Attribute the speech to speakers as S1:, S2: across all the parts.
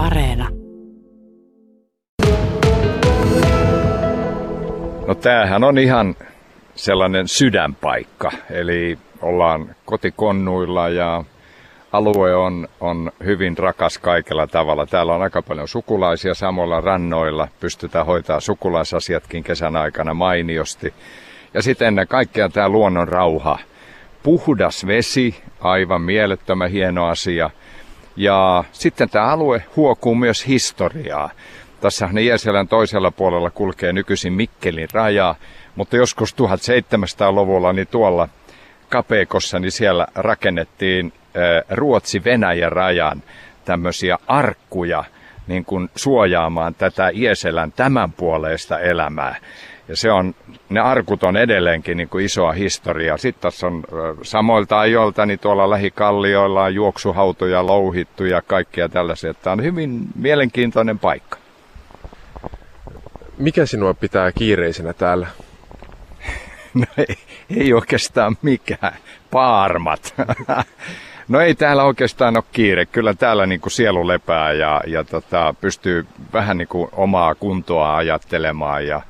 S1: Areena.
S2: No tämähän on ihan sellainen sydänpaikka, eli ollaan kotikonnuilla ja alue on, on hyvin rakas kaikella tavalla. Täällä on aika paljon sukulaisia samoilla rannoilla, pystytään hoitaa sukulaisasiatkin kesän aikana mainiosti. Ja sitten ennen kaikkea tämä luonnon rauha. Puhdas vesi, aivan mielettömän hieno asia. Ja sitten tämä alue huokuu myös historiaa. Tässä Jieselän toisella puolella kulkee nykyisin Mikkelin raja, mutta joskus 1700-luvulla niin tuolla Kapeekossa niin siellä rakennettiin Ruotsi-Venäjän rajan tämmöisiä arkkuja niin kuin suojaamaan tätä Ieselän tämän puoleista elämää. Ja se on, ne arkut on edelleenkin niin kuin isoa historiaa. Sitten tässä on samoilta ajoilta, niin tuolla lähikallioilla on juoksuhautoja louhittu ja kaikkia tällaisia. Tämä on hyvin mielenkiintoinen paikka.
S3: Mikä sinua pitää kiireisenä täällä?
S2: No ei, ei oikeastaan mikään. Paarmat. No ei täällä oikeastaan ole kiire. Kyllä täällä niin kuin sielu lepää ja, ja tota, pystyy vähän niin kuin omaa kuntoa ajattelemaan ja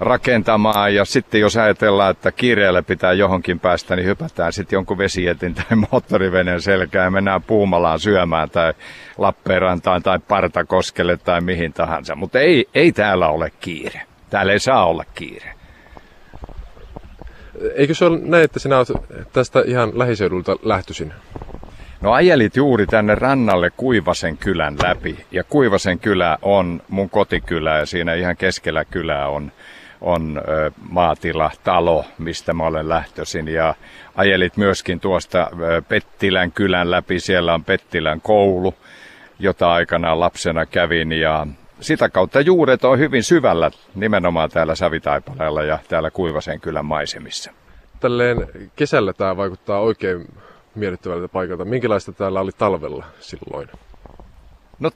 S2: rakentamaan. Ja sitten jos ajatellaan, että kiireellä pitää johonkin päästä, niin hypätään sitten jonkun vesietin tai moottoriveneen selkään ja mennään Puumalaan syömään tai Lappeenrantaan tai Partakoskelle tai mihin tahansa. Mutta ei, ei täällä ole kiire. Täällä ei saa olla kiire.
S3: Eikö se ole näin, että sinä olet tästä ihan lähiseudulta lähtöisin?
S2: No ajelit juuri tänne rannalle Kuivasen kylän läpi. Ja Kuivasen kylä on mun kotikylä ja siinä ihan keskellä kylää on, on maatila, talo, mistä mä olen lähtöisin. Ja ajelit myöskin tuosta Pettilän kylän läpi. Siellä on Pettilän koulu, jota aikanaan lapsena kävin. Ja sitä kautta juuret on hyvin syvällä nimenomaan täällä Savitaipaleella ja täällä Kuivasen kylän maisemissa.
S3: Tälleen kesällä tämä vaikuttaa oikein miellyttävältä paikalta. Minkälaista täällä oli talvella silloin?
S2: No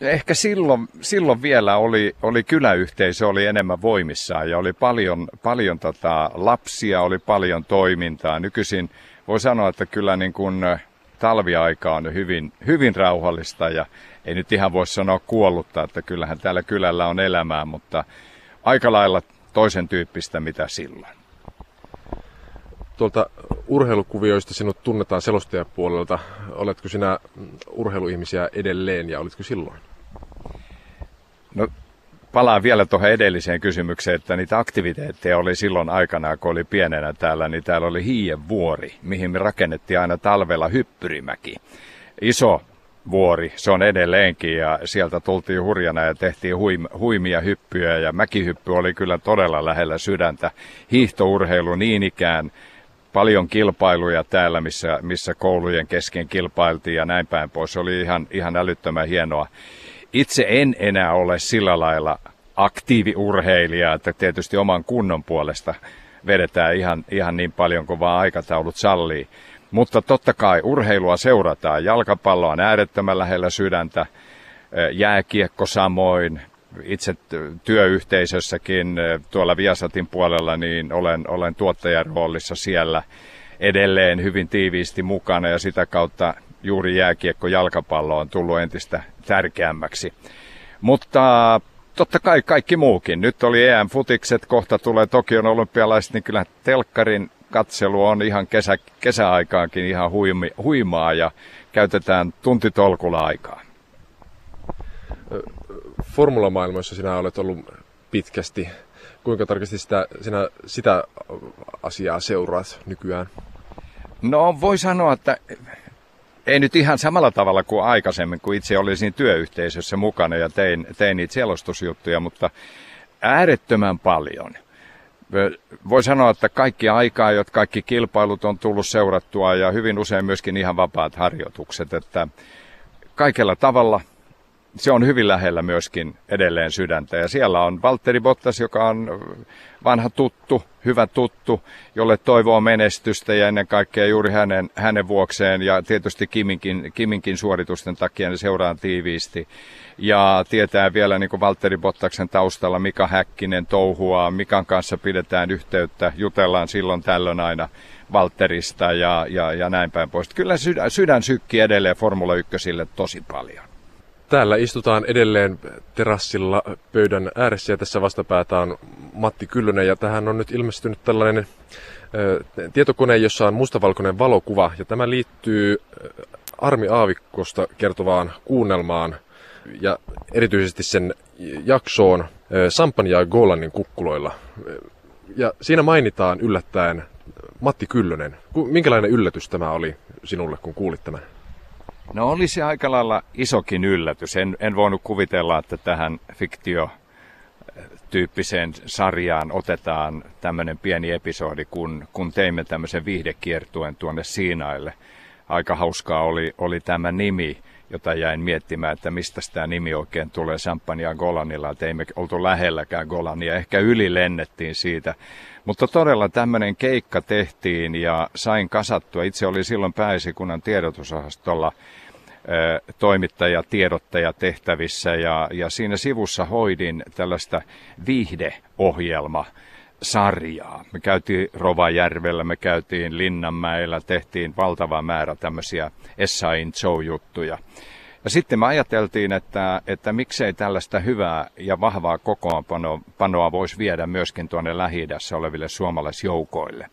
S2: ehkä silloin, silloin vielä oli, oli kyläyhteisö oli enemmän voimissaan ja oli paljon, paljon tota, lapsia, oli paljon toimintaa. Nykyisin voi sanoa, että kyllä niin kuin talviaika on hyvin, hyvin rauhallista ja ei nyt ihan voi sanoa kuollutta, että kyllähän täällä kylällä on elämää, mutta aika lailla toisen tyyppistä mitä silloin.
S3: Tuolta urheilukuvioista sinut tunnetaan selostajapuolelta. Oletko sinä urheiluihmisiä edelleen ja olitko silloin?
S2: No palaan vielä tuohon edelliseen kysymykseen, että niitä aktiviteetteja oli silloin aikana, kun oli pienenä täällä, niin täällä oli vuori, mihin me rakennettiin aina talvella hyppyrimäki. Iso vuori, se on edelleenkin ja sieltä tultiin hurjana ja tehtiin huim, huimia hyppyjä ja mäkihyppy oli kyllä todella lähellä sydäntä. Hiihtourheilu niin ikään, paljon kilpailuja täällä, missä, missä koulujen kesken kilpailtiin ja näin päin pois. Se oli ihan, ihan älyttömän hienoa. Itse en enää ole sillä lailla aktiiviurheilija, että tietysti oman kunnon puolesta vedetään ihan, ihan niin paljon kuin vaan aikataulut sallii. Mutta totta kai urheilua seurataan. Jalkapallo on äärettömän lähellä sydäntä, jääkiekko samoin. Itse työyhteisössäkin tuolla Viasatin puolella niin olen, olen tuottajan roolissa siellä edelleen hyvin tiiviisti mukana ja sitä kautta juuri jääkiekko jalkapallo on tullut entistä tärkeämmäksi. Mutta totta kai kaikki muukin. Nyt oli EM-futikset, kohta tulee Tokion olympialaiset, niin kyllä telkkarin katselu on ihan kesä, kesäaikaankin ihan huimi, huimaa ja käytetään tuntitolkulla aikaa.
S3: Formulamaailmassa sinä olet ollut pitkästi. Kuinka tarkasti sitä, sinä sitä asiaa seuraat nykyään?
S2: No voi sanoa, että ei nyt ihan samalla tavalla kuin aikaisemmin, kun itse olisin työyhteisössä mukana ja tein, tein niitä selostusjuttuja, mutta äärettömän paljon – voi sanoa, että kaikki aikaa, jotka kaikki kilpailut on tullut seurattua ja hyvin usein myöskin ihan vapaat harjoitukset, että kaikella tavalla se on hyvin lähellä myöskin edelleen sydäntä. Ja siellä on Valtteri Bottas, joka on vanha tuttu, hyvä tuttu, jolle toivoo menestystä ja ennen kaikkea juuri hänen, hänen vuokseen ja tietysti Kiminkin, Kiminkin suoritusten takia ne seuraan tiiviisti. Ja tietää vielä niin kuin Valtteri Bottaksen taustalla Mika Häkkinen touhua, Mikan kanssa pidetään yhteyttä, jutellaan silloin tällöin aina Valtterista ja, ja, ja näin päin pois. Kyllä sydän, sydän sykkii edelleen Formula 1 tosi paljon.
S3: Täällä istutaan edelleen terassilla pöydän ääressä ja tässä vastapäätä on Matti Kyllönen ja tähän on nyt ilmestynyt tällainen ö, tietokone, jossa on mustavalkoinen valokuva ja tämä liittyy Armi Aavikkosta kertovaan kuunnelmaan ja erityisesti sen jaksoon Sampan ja Golanin kukkuloilla. Ja siinä mainitaan yllättäen Matti Kyllönen. Minkälainen yllätys tämä oli sinulle, kun kuulit tämän?
S2: No oli se aika lailla isokin yllätys. En, en voinut kuvitella, että tähän fiktio tyyppiseen sarjaan otetaan tämmöinen pieni episodi, kun, kun teimme tämmöisen viihdekiertuen tuonne Siinaille. Aika hauskaa oli, oli tämä nimi, jota jäin miettimään, että mistä tämä nimi oikein tulee Champagnea Golanilla, että ei me oltu lähelläkään Golania, ehkä yli lennettiin siitä. Mutta todella tämmöinen keikka tehtiin ja sain kasattua. Itse oli silloin pääesikunnan tiedotusosastolla toimittaja, tiedottaja tehtävissä ja, ja siinä sivussa hoidin tällaista viihdeohjelma sarjaa. Me käytiin Rovajärvellä, me käytiin Linnanmäellä, tehtiin valtava määrä tämmöisiä Essain show-juttuja. Ja sitten me ajateltiin, että, että miksei tällaista hyvää ja vahvaa kokoonpanoa voisi viedä myöskin tuonne lähi oleville suomalaisjoukoille.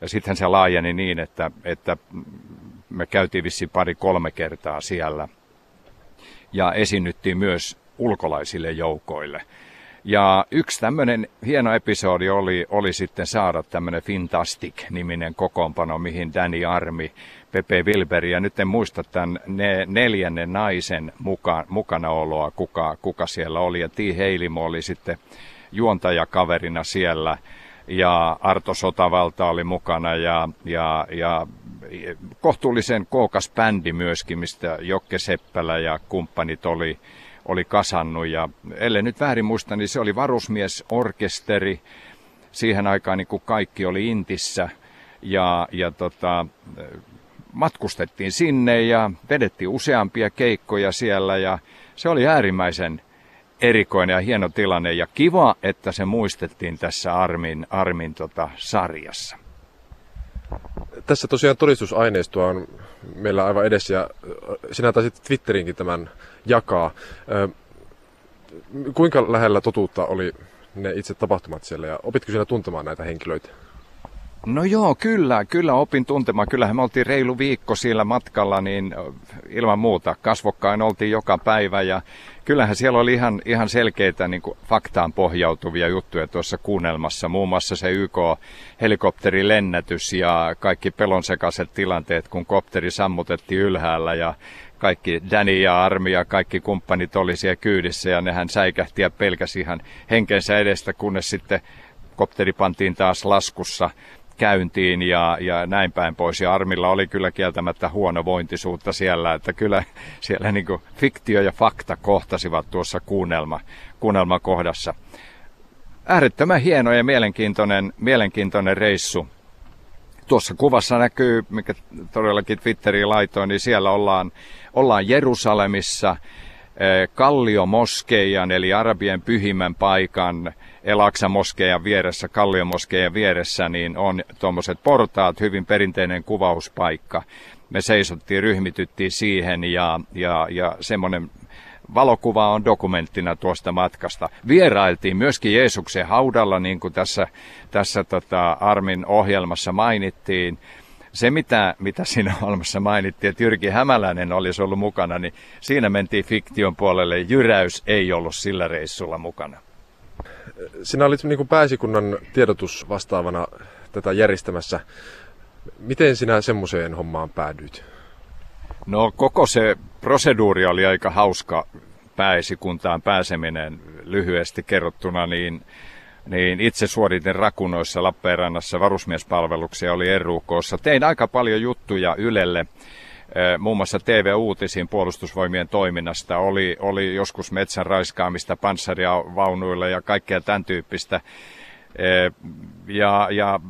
S2: Ja sitten se laajeni niin, että, että me käytiin vissi pari-kolme kertaa siellä ja esinyttiin myös ulkolaisille joukoille. Ja yksi tämmöinen hieno episodi oli, oli sitten saada tämmöinen Fantastic-niminen kokoonpano, mihin Danny Armi, Pepe Wilberi ja nyt en muista tämän ne, neljännen naisen muka, mukanaoloa, kuka, kuka siellä oli. Ja T. Heilimo oli sitten juontajakaverina siellä ja Arto Sotavalta oli mukana ja, ja, ja kohtuullisen kookas bändi myöskin, mistä Jokke Seppälä ja kumppanit oli, oli kasannut. Ja ellei nyt väärin muista, niin se oli varusmiesorkesteri siihen aikaan, niin kun kaikki oli Intissä. Ja, ja tota, matkustettiin sinne ja vedettiin useampia keikkoja siellä ja se oli äärimmäisen erikoinen ja hieno tilanne ja kiva, että se muistettiin tässä Armin, Armin tota, sarjassa.
S3: Tässä tosiaan todistusaineistoa on meillä aivan edessä ja sinä taisit Twitterinkin tämän jakaa. Kuinka lähellä totuutta oli ne itse tapahtumat siellä ja opitko sinä tuntemaan näitä henkilöitä?
S2: No joo, kyllä, kyllä opin tuntemaan. Kyllähän me oltiin reilu viikko siellä matkalla, niin ilman muuta kasvokkain oltiin joka päivä ja kyllähän siellä oli ihan, ihan selkeitä niin kuin faktaan pohjautuvia juttuja tuossa kuunnelmassa. Muun muassa se YK-helikopterilennätys ja kaikki pelonsekaiset tilanteet, kun kopteri sammutettiin ylhäällä ja kaikki Danny ja Armi ja kaikki kumppanit oli siellä kyydissä ja nehän säikähti ja pelkäsi ihan henkensä edestä, kunnes sitten kopteri pantiin taas laskussa käyntiin ja, ja näin päin pois. Ja Armilla oli kyllä kieltämättä huonovointisuutta siellä, että kyllä siellä niin fiktio ja fakta kohtasivat tuossa kuunnelma, kuunnelmakohdassa. Äärettömän hieno ja mielenkiintoinen, mielenkiintoinen reissu. Tuossa kuvassa näkyy, mikä todellakin Twitteriin laitoin, niin siellä ollaan, ollaan Jerusalemissa, eh, Kallio Moskeijan eli Arabien pyhimmän paikan Elaksa moskeijan vieressä, Kallion moskeijan vieressä, niin on tuommoiset portaat, hyvin perinteinen kuvauspaikka. Me seisottiin, ryhmityttiin siihen ja, ja, ja semmoinen valokuva on dokumenttina tuosta matkasta. Vierailtiin myöskin Jeesuksen haudalla, niin kuin tässä, tässä tota Armin ohjelmassa mainittiin. Se, mitä, mitä siinä ohjelmassa mainittiin, että Jyrki Hämäläinen olisi ollut mukana, niin siinä mentiin fiktion puolelle. Jyräys ei ollut sillä reissulla mukana.
S3: Sinä olit niin kuin pääsikunnan tiedotusvastaavana tätä järjestämässä. Miten sinä semmoiseen hommaan päädyit?
S2: No koko se proseduuri oli aika hauska pääesikuntaan pääseminen lyhyesti kerrottuna, niin, niin itse suoritin Rakunoissa Lappeenrannassa varusmiespalveluksia, oli RUKssa. Tein aika paljon juttuja Ylelle muun muassa TV-uutisiin puolustusvoimien toiminnasta. Oli, oli joskus metsän raiskaamista panssaria vaunuilla ja kaikkea tämän tyyppistä. Ja, ja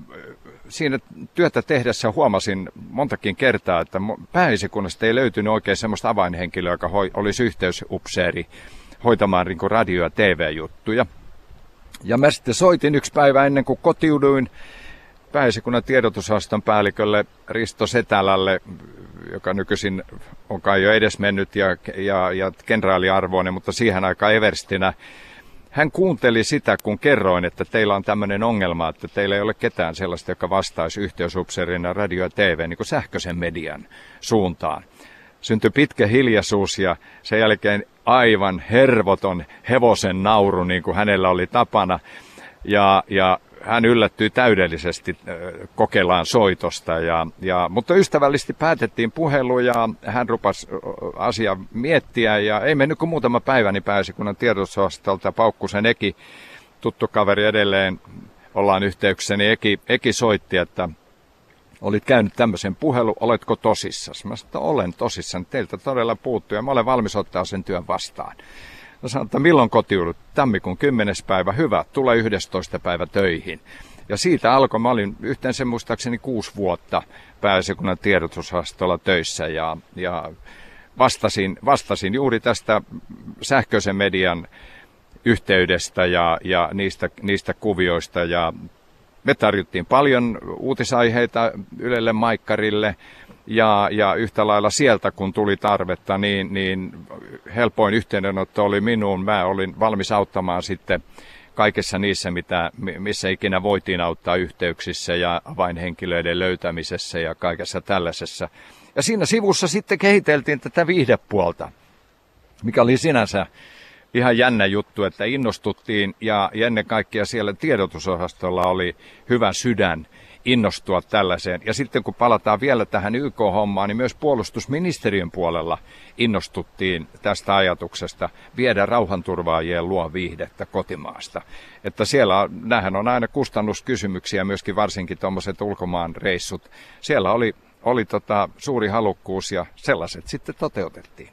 S2: siinä työtä tehdessä huomasin montakin kertaa, että pääesikunnasta ei löytynyt oikein sellaista avainhenkilöä, joka hoi, olisi yhteysupseeri hoitamaan niin radio- ja TV-juttuja. Ja mä sitten soitin yksi päivä ennen kuin kotiuduin pääesikunnan tiedotusaston päällikölle Risto Setälälle nykyisin on kai jo edes mennyt ja, ja, ja kenraaliarvoinen, mutta siihen aikaan everstinä. Hän kuunteli sitä, kun kerroin, että teillä on tämmöinen ongelma, että teillä ei ole ketään sellaista, joka vastaisi yhteysupseerina radio ja TV niin kuin sähköisen median suuntaan. Syntyi pitkä hiljaisuus ja sen jälkeen aivan hervoton hevosen nauru, niin kuin hänellä oli tapana. Ja, ja hän yllättyi täydellisesti kokelaan soitosta, ja, ja, mutta ystävällisesti päätettiin puhelu ja hän rupasi asia miettiä ja ei mennyt kuin muutama päivä, niin pääsi kunnan tiedotusosastolta Paukkusen Eki, tuttu kaveri edelleen, ollaan yhteyksissä, niin Eki, Eki soitti, että olit käynyt tämmöisen puhelu, oletko tosissas? Mä sanoin, että olen tosissaan, teiltä todella puuttuu ja mä olen valmis ottaa sen työn vastaan. No sanoin, että milloin kotiudut? Tammikuun 10. päivä, hyvä, tule 11. päivä töihin. Ja siitä alkoi, mä olin yhteensä muistaakseni kuusi vuotta pääsekunnan tiedotusosastolla töissä ja, ja vastasin, vastasin juuri tästä sähköisen median yhteydestä ja, ja niistä, niistä kuvioista ja me tarjottiin paljon uutisaiheita Ylelle Maikkarille ja, ja yhtä lailla sieltä, kun tuli tarvetta, niin, niin helpoin yhteydenotto oli minuun. Mä olin valmis auttamaan sitten kaikessa niissä, mitä, missä ikinä voitiin auttaa yhteyksissä ja avainhenkilöiden löytämisessä ja kaikessa tällaisessa. Ja siinä sivussa sitten kehiteltiin tätä viihdepuolta, mikä oli sinänsä ihan jännä juttu, että innostuttiin ja, ennen kaikkea siellä tiedotusosastolla oli hyvä sydän innostua tällaiseen. Ja sitten kun palataan vielä tähän YK-hommaan, niin myös puolustusministeriön puolella innostuttiin tästä ajatuksesta viedä rauhanturvaajien luo viihdettä kotimaasta. Että siellä, nämähän on aina kustannuskysymyksiä, myöskin varsinkin tuommoiset ulkomaan reissut. Siellä oli, oli tota suuri halukkuus ja sellaiset sitten toteutettiin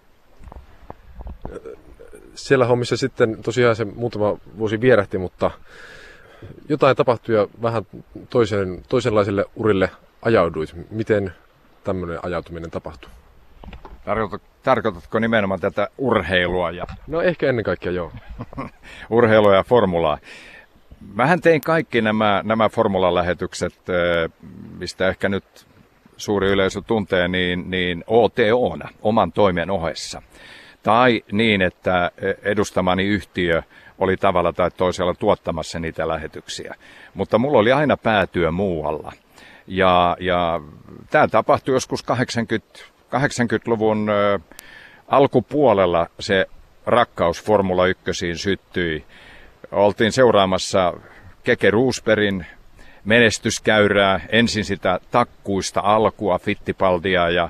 S3: siellä hommissa sitten tosiaan se muutama vuosi vierähti, mutta jotain tapahtui ja vähän toisen, toisenlaiselle urille ajauduit. Miten tämmöinen ajautuminen tapahtui?
S2: Tarkoitatko nimenomaan tätä urheilua? Ja...
S3: No ehkä ennen kaikkea joo.
S2: urheilua ja formulaa. Mähän tein kaikki nämä, nämä formulalähetykset, mistä ehkä nyt suuri yleisö tuntee, niin, niin OTOna, oman toimen ohessa. Tai niin, että edustamani yhtiö oli tavalla tai toisella tuottamassa niitä lähetyksiä. Mutta mulla oli aina päätyö muualla. Ja, ja tämä tapahtui joskus 80, 80-luvun ö, alkupuolella se rakkaus Formula 1 syttyi. Oltiin seuraamassa Keke Roosbergin menestyskäyrää, ensin sitä takkuista alkua, Fittipaldia ja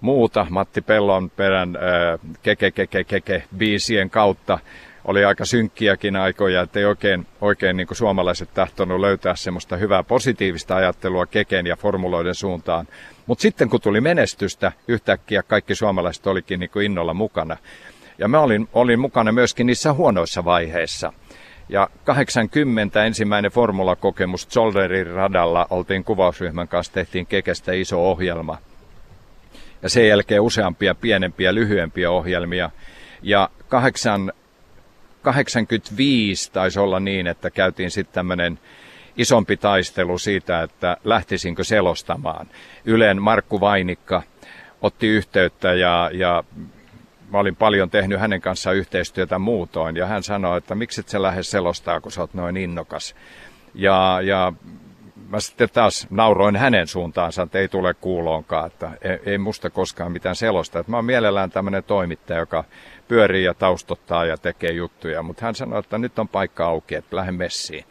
S2: muuta Matti Pellon perän ää, keke, keke, keke biisien kautta. Oli aika synkkiäkin aikoja, että ei oikein, oikein niin kuin suomalaiset tahtonut löytää semmoista hyvää positiivista ajattelua keken ja formuloiden suuntaan. Mutta sitten kun tuli menestystä, yhtäkkiä kaikki suomalaiset olikin niin kuin innolla mukana. Ja mä olin, olin mukana myöskin niissä huonoissa vaiheissa. Ja 80 ensimmäinen formulakokemus Zolderin radalla oltiin kuvausryhmän kanssa, tehtiin Kekestä iso ohjelma – ja sen jälkeen useampia pienempiä, lyhyempiä ohjelmia. Ja 8, 85 taisi olla niin, että käytiin sitten tämmöinen isompi taistelu siitä, että lähtisinkö selostamaan. Ylen Markku Vainikka otti yhteyttä ja, ja mä olin paljon tehnyt hänen kanssaan yhteistyötä muutoin. Ja hän sanoi, että miksi et sä lähde selostaa, kun sä oot noin innokas. Ja, ja mä sitten taas nauroin hänen suuntaansa, että ei tule kuuloonkaan, että ei, ei musta koskaan mitään selosta. Että mä oon mielellään tämmöinen toimittaja, joka pyörii ja taustottaa ja tekee juttuja, mutta hän sanoi, että nyt on paikka auki, että lähden messiin.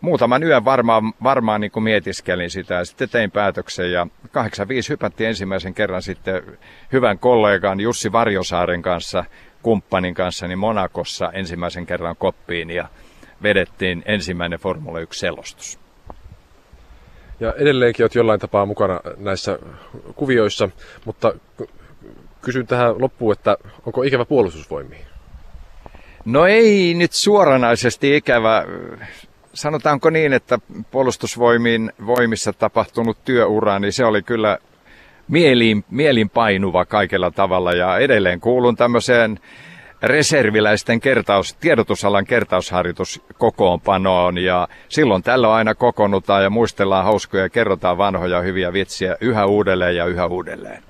S2: Muutaman yön varmaan, varmaan niin mietiskelin sitä ja sitten tein päätöksen ja 85 hypättiin ensimmäisen kerran sitten hyvän kollegan Jussi Varjosaaren kanssa, kumppanin kanssa, niin Monakossa ensimmäisen kerran koppiin ja vedettiin ensimmäinen Formula 1-selostus.
S3: Ja edelleenkin olet jollain tapaa mukana näissä kuvioissa, mutta kysyn tähän loppuun, että onko ikävä puolustusvoimiin?
S2: No ei nyt suoranaisesti ikävä. Sanotaanko niin, että puolustusvoimiin voimissa tapahtunut työura, niin se oli kyllä mielin painuva kaikella tavalla ja edelleen kuulun tämmöiseen reserviläisten kertaus, tiedotusalan kertausharjoitus kokoonpanoon ja silloin tällöin aina kokoonnutaan ja muistellaan hauskoja ja kerrotaan vanhoja hyviä vitsiä yhä uudelleen ja yhä uudelleen.